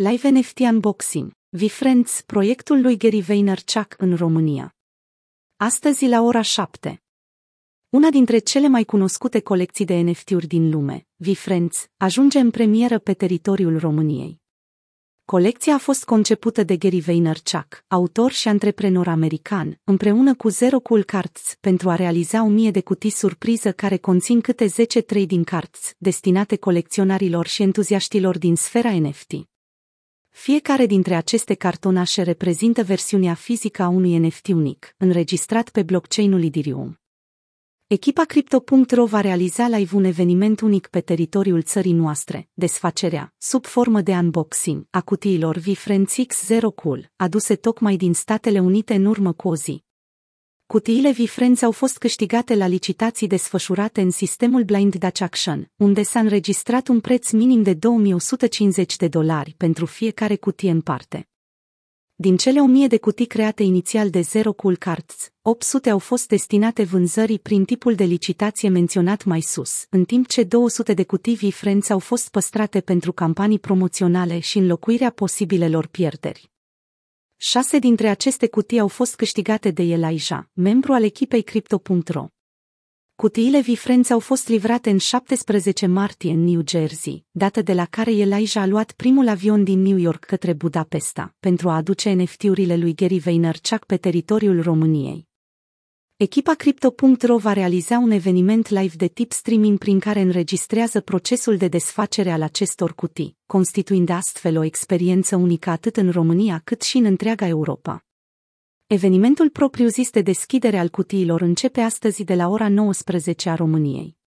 Live NFT Unboxing, VFriends, proiectul lui Gary Vaynerchuk în România. Astăzi la ora 7. Una dintre cele mai cunoscute colecții de NFT-uri din lume, VFriends, ajunge în premieră pe teritoriul României. Colecția a fost concepută de Gary Vaynerchuk, autor și antreprenor american, împreună cu Zero Cool Cards, pentru a realiza o mie de cutii surpriză care conțin câte 10 trading cards, destinate colecționarilor și entuziaștilor din sfera NFT. Fiecare dintre aceste cartonașe reprezintă versiunea fizică a unui NFT unic, înregistrat pe blockchain-ul Ethereum. Echipa Crypto.ro va realiza live un eveniment unic pe teritoriul țării noastre, desfacerea, sub formă de unboxing, a cutiilor VFriends X0 Cool, aduse tocmai din Statele Unite în urmă cu o zi. Cutiile VFriends au fost câștigate la licitații desfășurate în sistemul Blind Dutch Auction, unde s-a înregistrat un preț minim de 2150 de dolari pentru fiecare cutie în parte. Din cele 1000 de cutii create inițial de Zero Cool Cards, 800 au fost destinate vânzării prin tipul de licitație menționat mai sus, în timp ce 200 de cutii VFriends au fost păstrate pentru campanii promoționale și înlocuirea posibilelor pierderi. Șase dintre aceste cutii au fost câștigate de Elijah, membru al echipei Crypto.ro. Cutiile VFriends au fost livrate în 17 martie în New Jersey, dată de la care Elijah a luat primul avion din New York către Budapesta, pentru a aduce NFT-urile lui Gary Vaynerchuk pe teritoriul României. Echipa Crypto.ro va realiza un eveniment live de tip streaming prin care înregistrează procesul de desfacere al acestor cutii, constituind astfel o experiență unică atât în România cât și în întreaga Europa. Evenimentul propriu-zis de deschidere al cutiilor începe astăzi de la ora 19 a României.